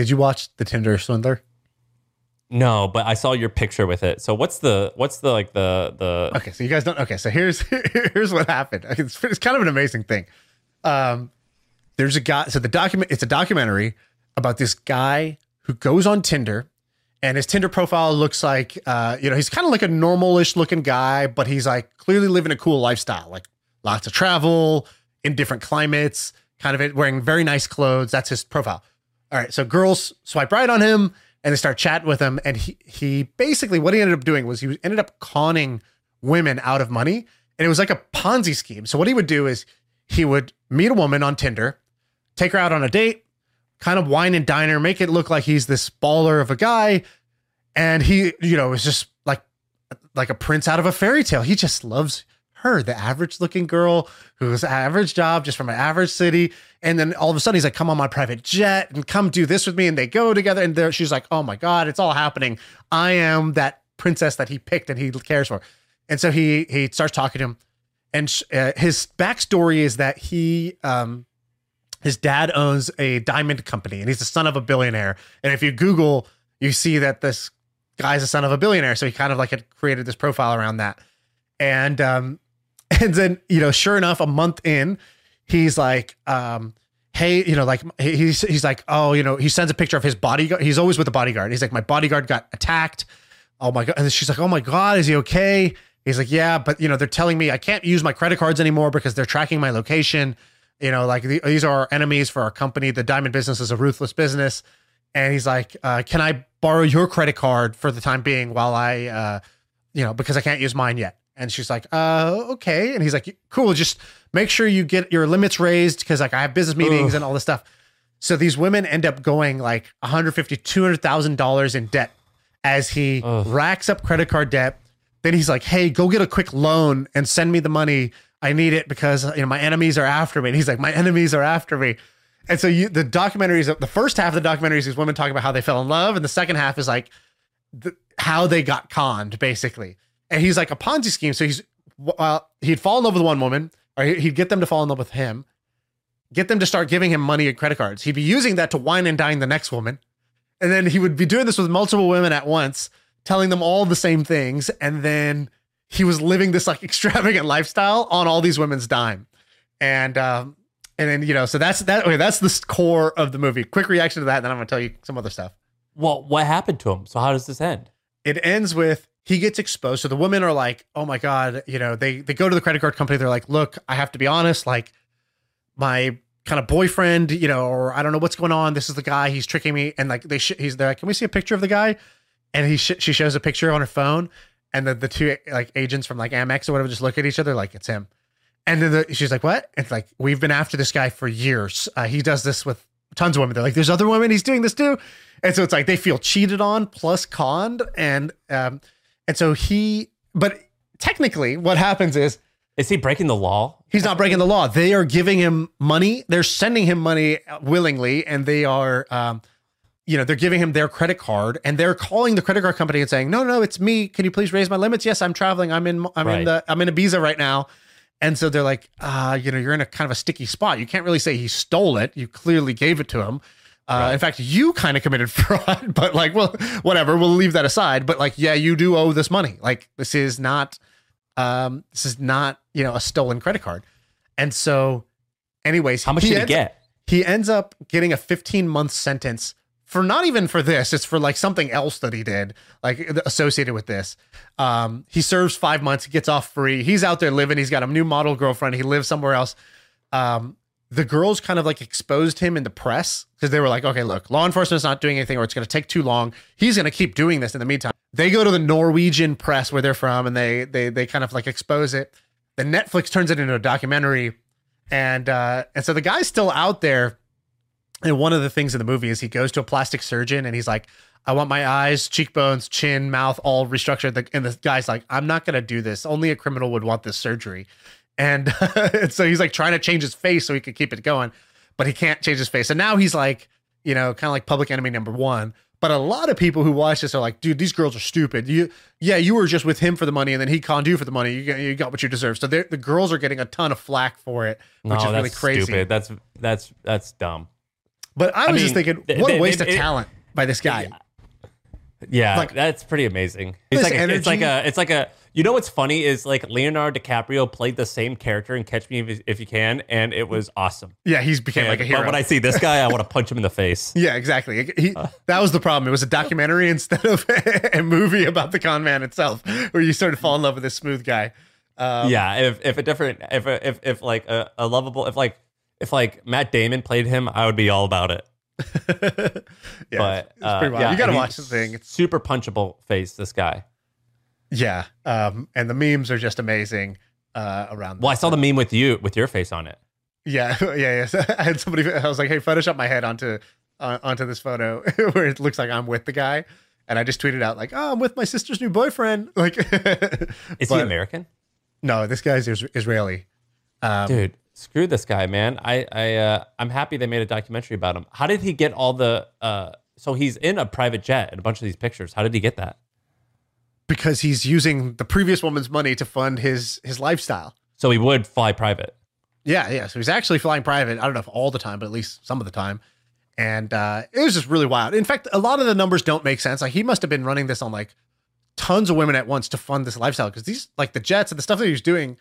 Did you watch the Tinder Swindler? No, but I saw your picture with it. So what's the what's the like the the Okay, so you guys don't. Okay, so here's here's what happened. It's, it's kind of an amazing thing. Um, there's a guy. So the document. It's a documentary about this guy who goes on Tinder, and his Tinder profile looks like, uh, you know, he's kind of like a normalish looking guy, but he's like clearly living a cool lifestyle, like lots of travel in different climates, kind of wearing very nice clothes. That's his profile. All right, so girls swipe right on him and they start chatting with him. And he he basically what he ended up doing was he ended up conning women out of money, and it was like a Ponzi scheme. So what he would do is he would meet a woman on Tinder, take her out on a date, kind of wine and dine her, make it look like he's this baller of a guy, and he you know was just like like a prince out of a fairy tale. He just loves her, the average looking girl who's average job, just from an average city. And then all of a sudden he's like, come on my private jet and come do this with me. And they go together and there she's like, oh my God, it's all happening. I am that princess that he picked and he cares for. And so he he starts talking to him. And uh, his backstory is that he um his dad owns a diamond company and he's the son of a billionaire. And if you Google, you see that this guy's the son of a billionaire. So he kind of like had created this profile around that. And um, and then, you know, sure enough, a month in, he's like, um, hey, you know, like he's he's like, oh, you know, he sends a picture of his bodyguard. He's always with the bodyguard. He's like, my bodyguard got attacked. Oh my god! And she's like, oh my god, is he okay? He's like, yeah, but you know, they're telling me I can't use my credit cards anymore because they're tracking my location. You know, like the, these are our enemies for our company. The diamond business is a ruthless business. And he's like, uh, can I borrow your credit card for the time being while I, uh, you know, because I can't use mine yet. And she's like, uh, okay. And he's like, cool, just make sure you get your limits raised because like I have business meetings Ugh. and all this stuff. So these women end up going like 150, 200,000 dollars in debt as he Ugh. racks up credit card debt. Then he's like, hey, go get a quick loan and send me the money. I need it because you know my enemies are after me. And he's like, my enemies are after me. And so you, the documentaries, the first half of the documentaries—these women talking about how they fell in love, and the second half is like the, how they got conned, basically and he's like a Ponzi scheme. So he's well, he'd fall in love with one woman, or he'd get them to fall in love with him, get them to start giving him money and credit cards. He'd be using that to wine and dine the next woman, and then he would be doing this with multiple women at once, telling them all the same things, and then he was living this like extravagant lifestyle on all these women's dime, and um, and then you know, so that's that. Okay, that's the core of the movie. Quick reaction to that, and then I'm gonna tell you some other stuff. Well, what happened to him? So how does this end? It ends with he gets exposed. So the women are like, "Oh my god," you know, they they go to the credit card company. They're like, "Look, I have to be honest. Like, my kind of boyfriend, you know, or I don't know what's going on. This is the guy. He's tricking me." And like they, sh- he's there. Like, Can we see a picture of the guy? And he sh- she shows a picture on her phone, and the the two like agents from like Amex or whatever just look at each other like it's him. And then the, she's like, "What?" It's like we've been after this guy for years. Uh, he does this with tons of women. They're like, "There's other women. He's doing this too." And so it's like they feel cheated on plus conned, and um, and so he, but technically, what happens is is he breaking the law? He's not breaking the law. They are giving him money. They're sending him money willingly, and they are, um, you know, they're giving him their credit card, and they're calling the credit card company and saying, "No, no, it's me. Can you please raise my limits? Yes, I'm traveling. I'm in. I'm right. in the. I'm in Ibiza right now." And so they're like, uh, you know, you're in a kind of a sticky spot. You can't really say he stole it. You clearly gave it to him. Uh, right. In fact, you kind of committed fraud, but like, well, whatever. We'll leave that aside. But like, yeah, you do owe this money. Like, this is not, um, this is not, you know, a stolen credit card. And so, anyways, how much did he get? He ends up getting a 15 month sentence for not even for this. It's for like something else that he did, like associated with this. Um, he serves five months. He gets off free. He's out there living. He's got a new model girlfriend. He lives somewhere else. Um, the girls kind of like exposed him in the press because they were like, okay, look, law enforcement's not doing anything or it's going to take too long. He's going to keep doing this in the meantime. They go to the Norwegian press where they're from and they they they kind of like expose it. Then Netflix turns it into a documentary. And uh and so the guy's still out there. And one of the things in the movie is he goes to a plastic surgeon and he's like, I want my eyes, cheekbones, chin, mouth all restructured. And the guy's like, I'm not going to do this. Only a criminal would want this surgery. And, and so he's like trying to change his face so he could keep it going, but he can't change his face. And now he's like, you know, kind of like public enemy number one. But a lot of people who watch this are like, dude, these girls are stupid. You, yeah, you were just with him for the money, and then he conned you for the money. You got, you got what you deserve. So the girls are getting a ton of flack for it, which no, is really crazy. Stupid. That's that's that's dumb. But I was just mean, thinking, th- what a waste of talent by this guy. Yeah, Like- that's pretty amazing. It's like, a, it's like a, it's like a. You know what's funny is like Leonardo DiCaprio played the same character in Catch Me If, if You Can, and it was awesome. Yeah, he's became like a hero. But when I see this guy, I want to punch him in the face. yeah, exactly. He, Uh. that was the problem. It was a documentary instead of a movie about the con man itself, where you started to fall in love with this smooth guy. Um, yeah, if if a different if a, if if like a, a lovable if like if like Matt Damon played him, I would be all about it. yeah, but it's, it's uh, pretty wild. yeah, you got to watch the thing. It's, super punchable face. This guy. Yeah, um, and the memes are just amazing uh, around. Well, I saw the meme with you with your face on it. Yeah, yeah, yeah. So I had somebody. I was like, "Hey, Photoshop my head onto uh, onto this photo where it looks like I'm with the guy," and I just tweeted out like, "Oh, I'm with my sister's new boyfriend." Like, Is he American? No, this guy's is- Israeli. Um, Dude, screw this guy, man. I I uh, I'm happy they made a documentary about him. How did he get all the? uh So he's in a private jet in a bunch of these pictures. How did he get that? Because he's using the previous woman's money to fund his his lifestyle. So he would fly private. Yeah, yeah. So he's actually flying private. I don't know if all the time, but at least some of the time. And uh, it was just really wild. In fact, a lot of the numbers don't make sense. Like he must have been running this on like tons of women at once to fund this lifestyle because these like the jets and the stuff that he was doing.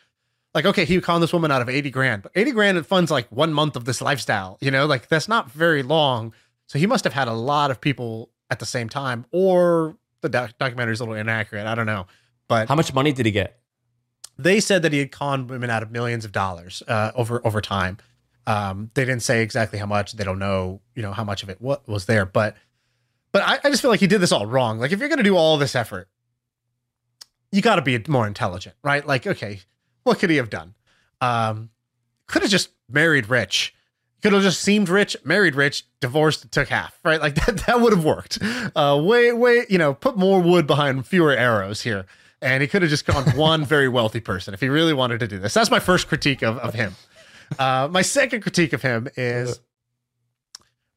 Like, okay, he conned this woman out of 80 grand, but 80 grand it funds like one month of this lifestyle, you know, like that's not very long. So he must have had a lot of people at the same time, or the doc- documentary is a little inaccurate. I don't know. But How much money did he get? they said that he had conned women out of millions of dollars uh, over over time. Um, they didn't say exactly how much. They don't know, you know, how much of it what was there. But but I, I just feel like he did this all wrong. Like if you're gonna do all this effort, you got to be more intelligent, right? Like okay, what could he have done? Um, could have just married rich. Could have just seemed rich, married rich, divorced, took half, right? Like that, that would have worked. Uh, way, way, you know, put more wood behind fewer arrows here. And he could have just gone one very wealthy person if he really wanted to do this. That's my first critique of, of him. Uh, my second critique of him is,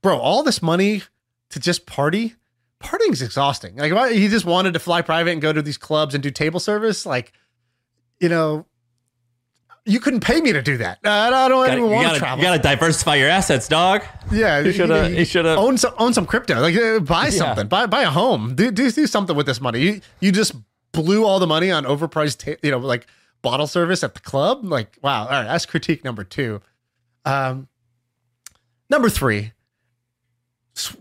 bro, all this money to just party, partying's exhausting. Like, why, he just wanted to fly private and go to these clubs and do table service. Like, you know, you couldn't pay me to do that. I don't Gotta- even want to gotta, travel. you gotta diversify your assets, dog. yeah, You should have. You should have. own some own some crypto. Like uh, buy Yeah. something. Buy buy a home. Do, do do something with this money. You you just blew all the money on overpriced, ta- you know, like bottle service at the club. Like wow. All right, that's critique number two. Um, number three,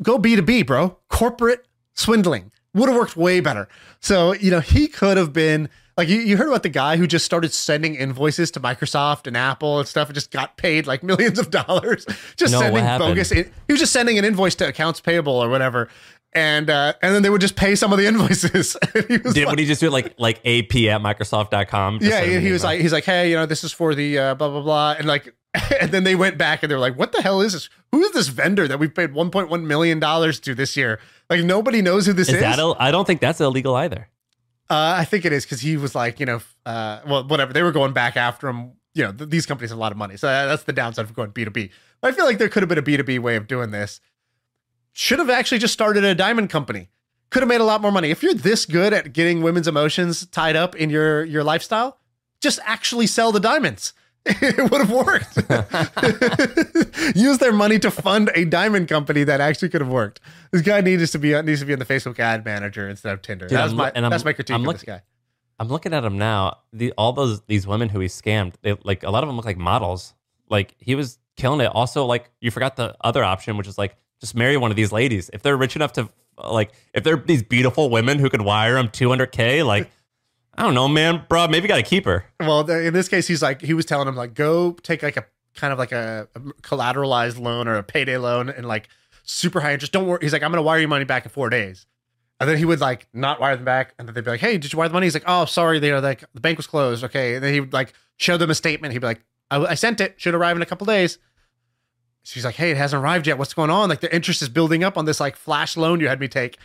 go B two B, bro. Corporate swindling would have worked way better. So you know he could have been. Like you, you heard about the guy who just started sending invoices to Microsoft and Apple and stuff and just got paid like millions of dollars just No, sending bogus. In, he was just sending an invoice to accounts payable or whatever, and uh, and then they would just pay some of the invoices. He was Did, like, would he just do it like like ap at Microsoft.com? Yeah, he, he was like, he's like, hey, you know, this is for the uh, blah blah blah, and like, and then they went back and they're like, what the hell is this? Who is this vendor that we've paid 1.1 million dollars to this year? Like nobody knows who this is. Is that? Ill- I don't think that's illegal either. Uh, I think it is because he was like, you know, uh, well, whatever. They were going back after him. You know, th- these companies have a lot of money, so that's the downside of going B two B. But I feel like there could have been a B two B way of doing this. Should have actually just started a diamond company. Could have made a lot more money if you're this good at getting women's emotions tied up in your your lifestyle. Just actually sell the diamonds. It would have worked. Use their money to fund a diamond company that actually could have worked. This guy needs to be needs to be in the Facebook ad manager instead of Tinder. Dude, that's I'm my and I'm- that's my critique I'm of look- this guy. I'm looking at him now. The all those these women who he scammed, they like a lot of them look like models. Like he was killing it. Also, like you forgot the other option, which is like just marry one of these ladies if they're rich enough to like if they're these beautiful women who could wire him 200k. Like I don't know, man, bro. Maybe got to keep her. Well, in this case, he's like he was telling him like go take like a kind of like a, a collateralized loan or a payday loan and like super high interest. Don't worry. He's like I'm gonna wire you money back in four days. And then he would like not wire them back, and then they'd be like, "Hey, did you wire the money?" He's like, "Oh, sorry, they are like the bank was closed." Okay, and then he would like show them a statement. He'd be like, "I, I sent it. Should arrive in a couple days." She's like, "Hey, it hasn't arrived yet. What's going on? Like the interest is building up on this like flash loan you had me take."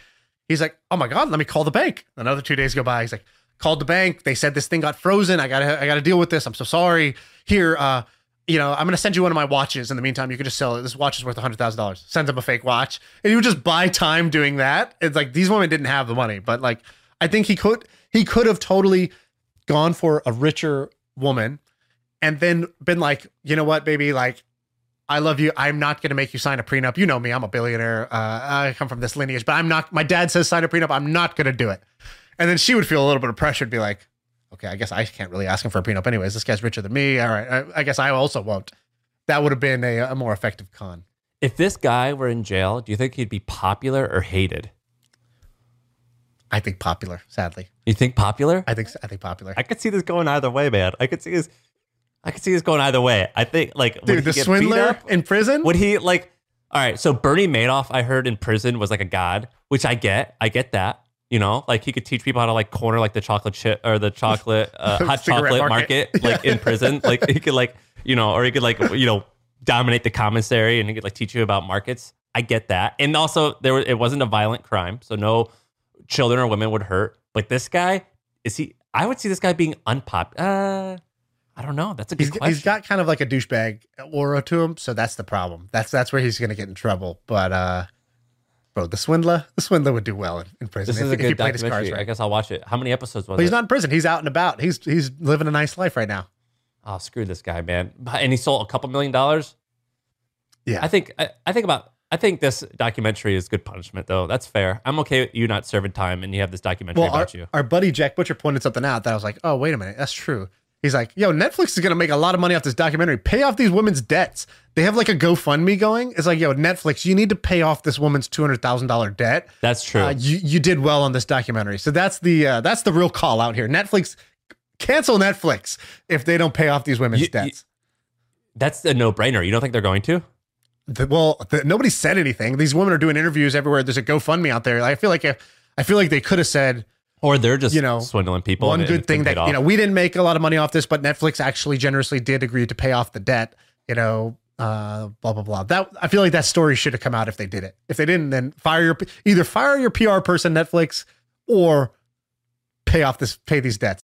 He's like, "Oh my god, let me call the bank." Another two days go by. He's like, "Called the bank. They said this thing got frozen. I gotta, I gotta deal with this. I'm so sorry. Here, uh, you know, I'm gonna send you one of my watches. In the meantime, you can just sell it. This watch is worth hundred thousand dollars. Sends him a fake watch, and he would just buy time doing that. It's like these women didn't have the money, but like I think he could, he could have totally gone for a richer woman, and then been like, you know what, baby, like I love you. I'm not going to make you sign a prenup. You know me. I'm a billionaire. Uh, I come from this lineage, but I'm not. My dad says sign a prenup. I'm not going to do it. And then she would feel a little bit of pressure to be like, okay, I guess I can't really ask him for a prenup anyways. This guy's richer than me. All right. I, I guess I also won't. That would have been a, a more effective con. If this guy were in jail, do you think he'd be popular or hated? I think popular, sadly. You think popular? I think I think popular. I could see this going either way, man. I could see this. I could see this going either way. I think like would Dude, he the swindler up? in prison? Would he like? All right, so Bernie Madoff, I heard in prison was like a god, which I get. I get that. You know, like he could teach people how to like corner like the chocolate chip or the chocolate uh, hot chocolate market. market, like in prison. Like he could like you know, or he could like you know dominate the commissary and he could like teach you about markets. I get that, and also there was, it wasn't a violent crime, so no children or women would hurt. But this guy is he? I would see this guy being unpopular. Uh, I don't know. That's a good He's, question. he's got kind of like a douchebag aura to him, so that's the problem. That's that's where he's going to get in trouble. But uh, bro, the swindler, the swindler would do well in, in prison this is a if he good played his cards documentary. I guess I'll watch it. How many episodes was But he's it? not in prison. He's out and about. He's he's living a nice life right now. oh, screw this guy, man. And he sold a couple million dollars. Yeah. I think I, I think about I think this documentary is good punishment though. That's fair. I'm okay with you not serving time and you have this documentary Well, our, about you. our buddy Jack Butcher pointed something out that I was like, oh wait a minute, that's true. He's like, yo, Netflix is going to make a lot of money off this documentary. Pay off these women's debts. They have like a GoFundMe going. It's like, yo, Netflix, you need to pay off this woman's two hundred thousand dollar debt. That's true. Uh, you you did well on this documentary. So that's the uh, that's the real call out here. Netflix cancel Netflix if they don't pay off these women's You- you- debts. That's a no brainer. You don't think they're going to? The- well, the, nobody said anything. These women are doing interviews everywhere. There's a GoFundMe out there. I feel like if, I feel like they could have said Or they're just You know, swindling people. one good thing that you know we didn't make a lot of money off this, but Netflix actually generously did agree to pay off the debt. You know, uh, blah blah blah. That I feel like that story should have come out if they did it. If they didn't, then fire your either fire your PR person Netflix or pay off this pay these debts.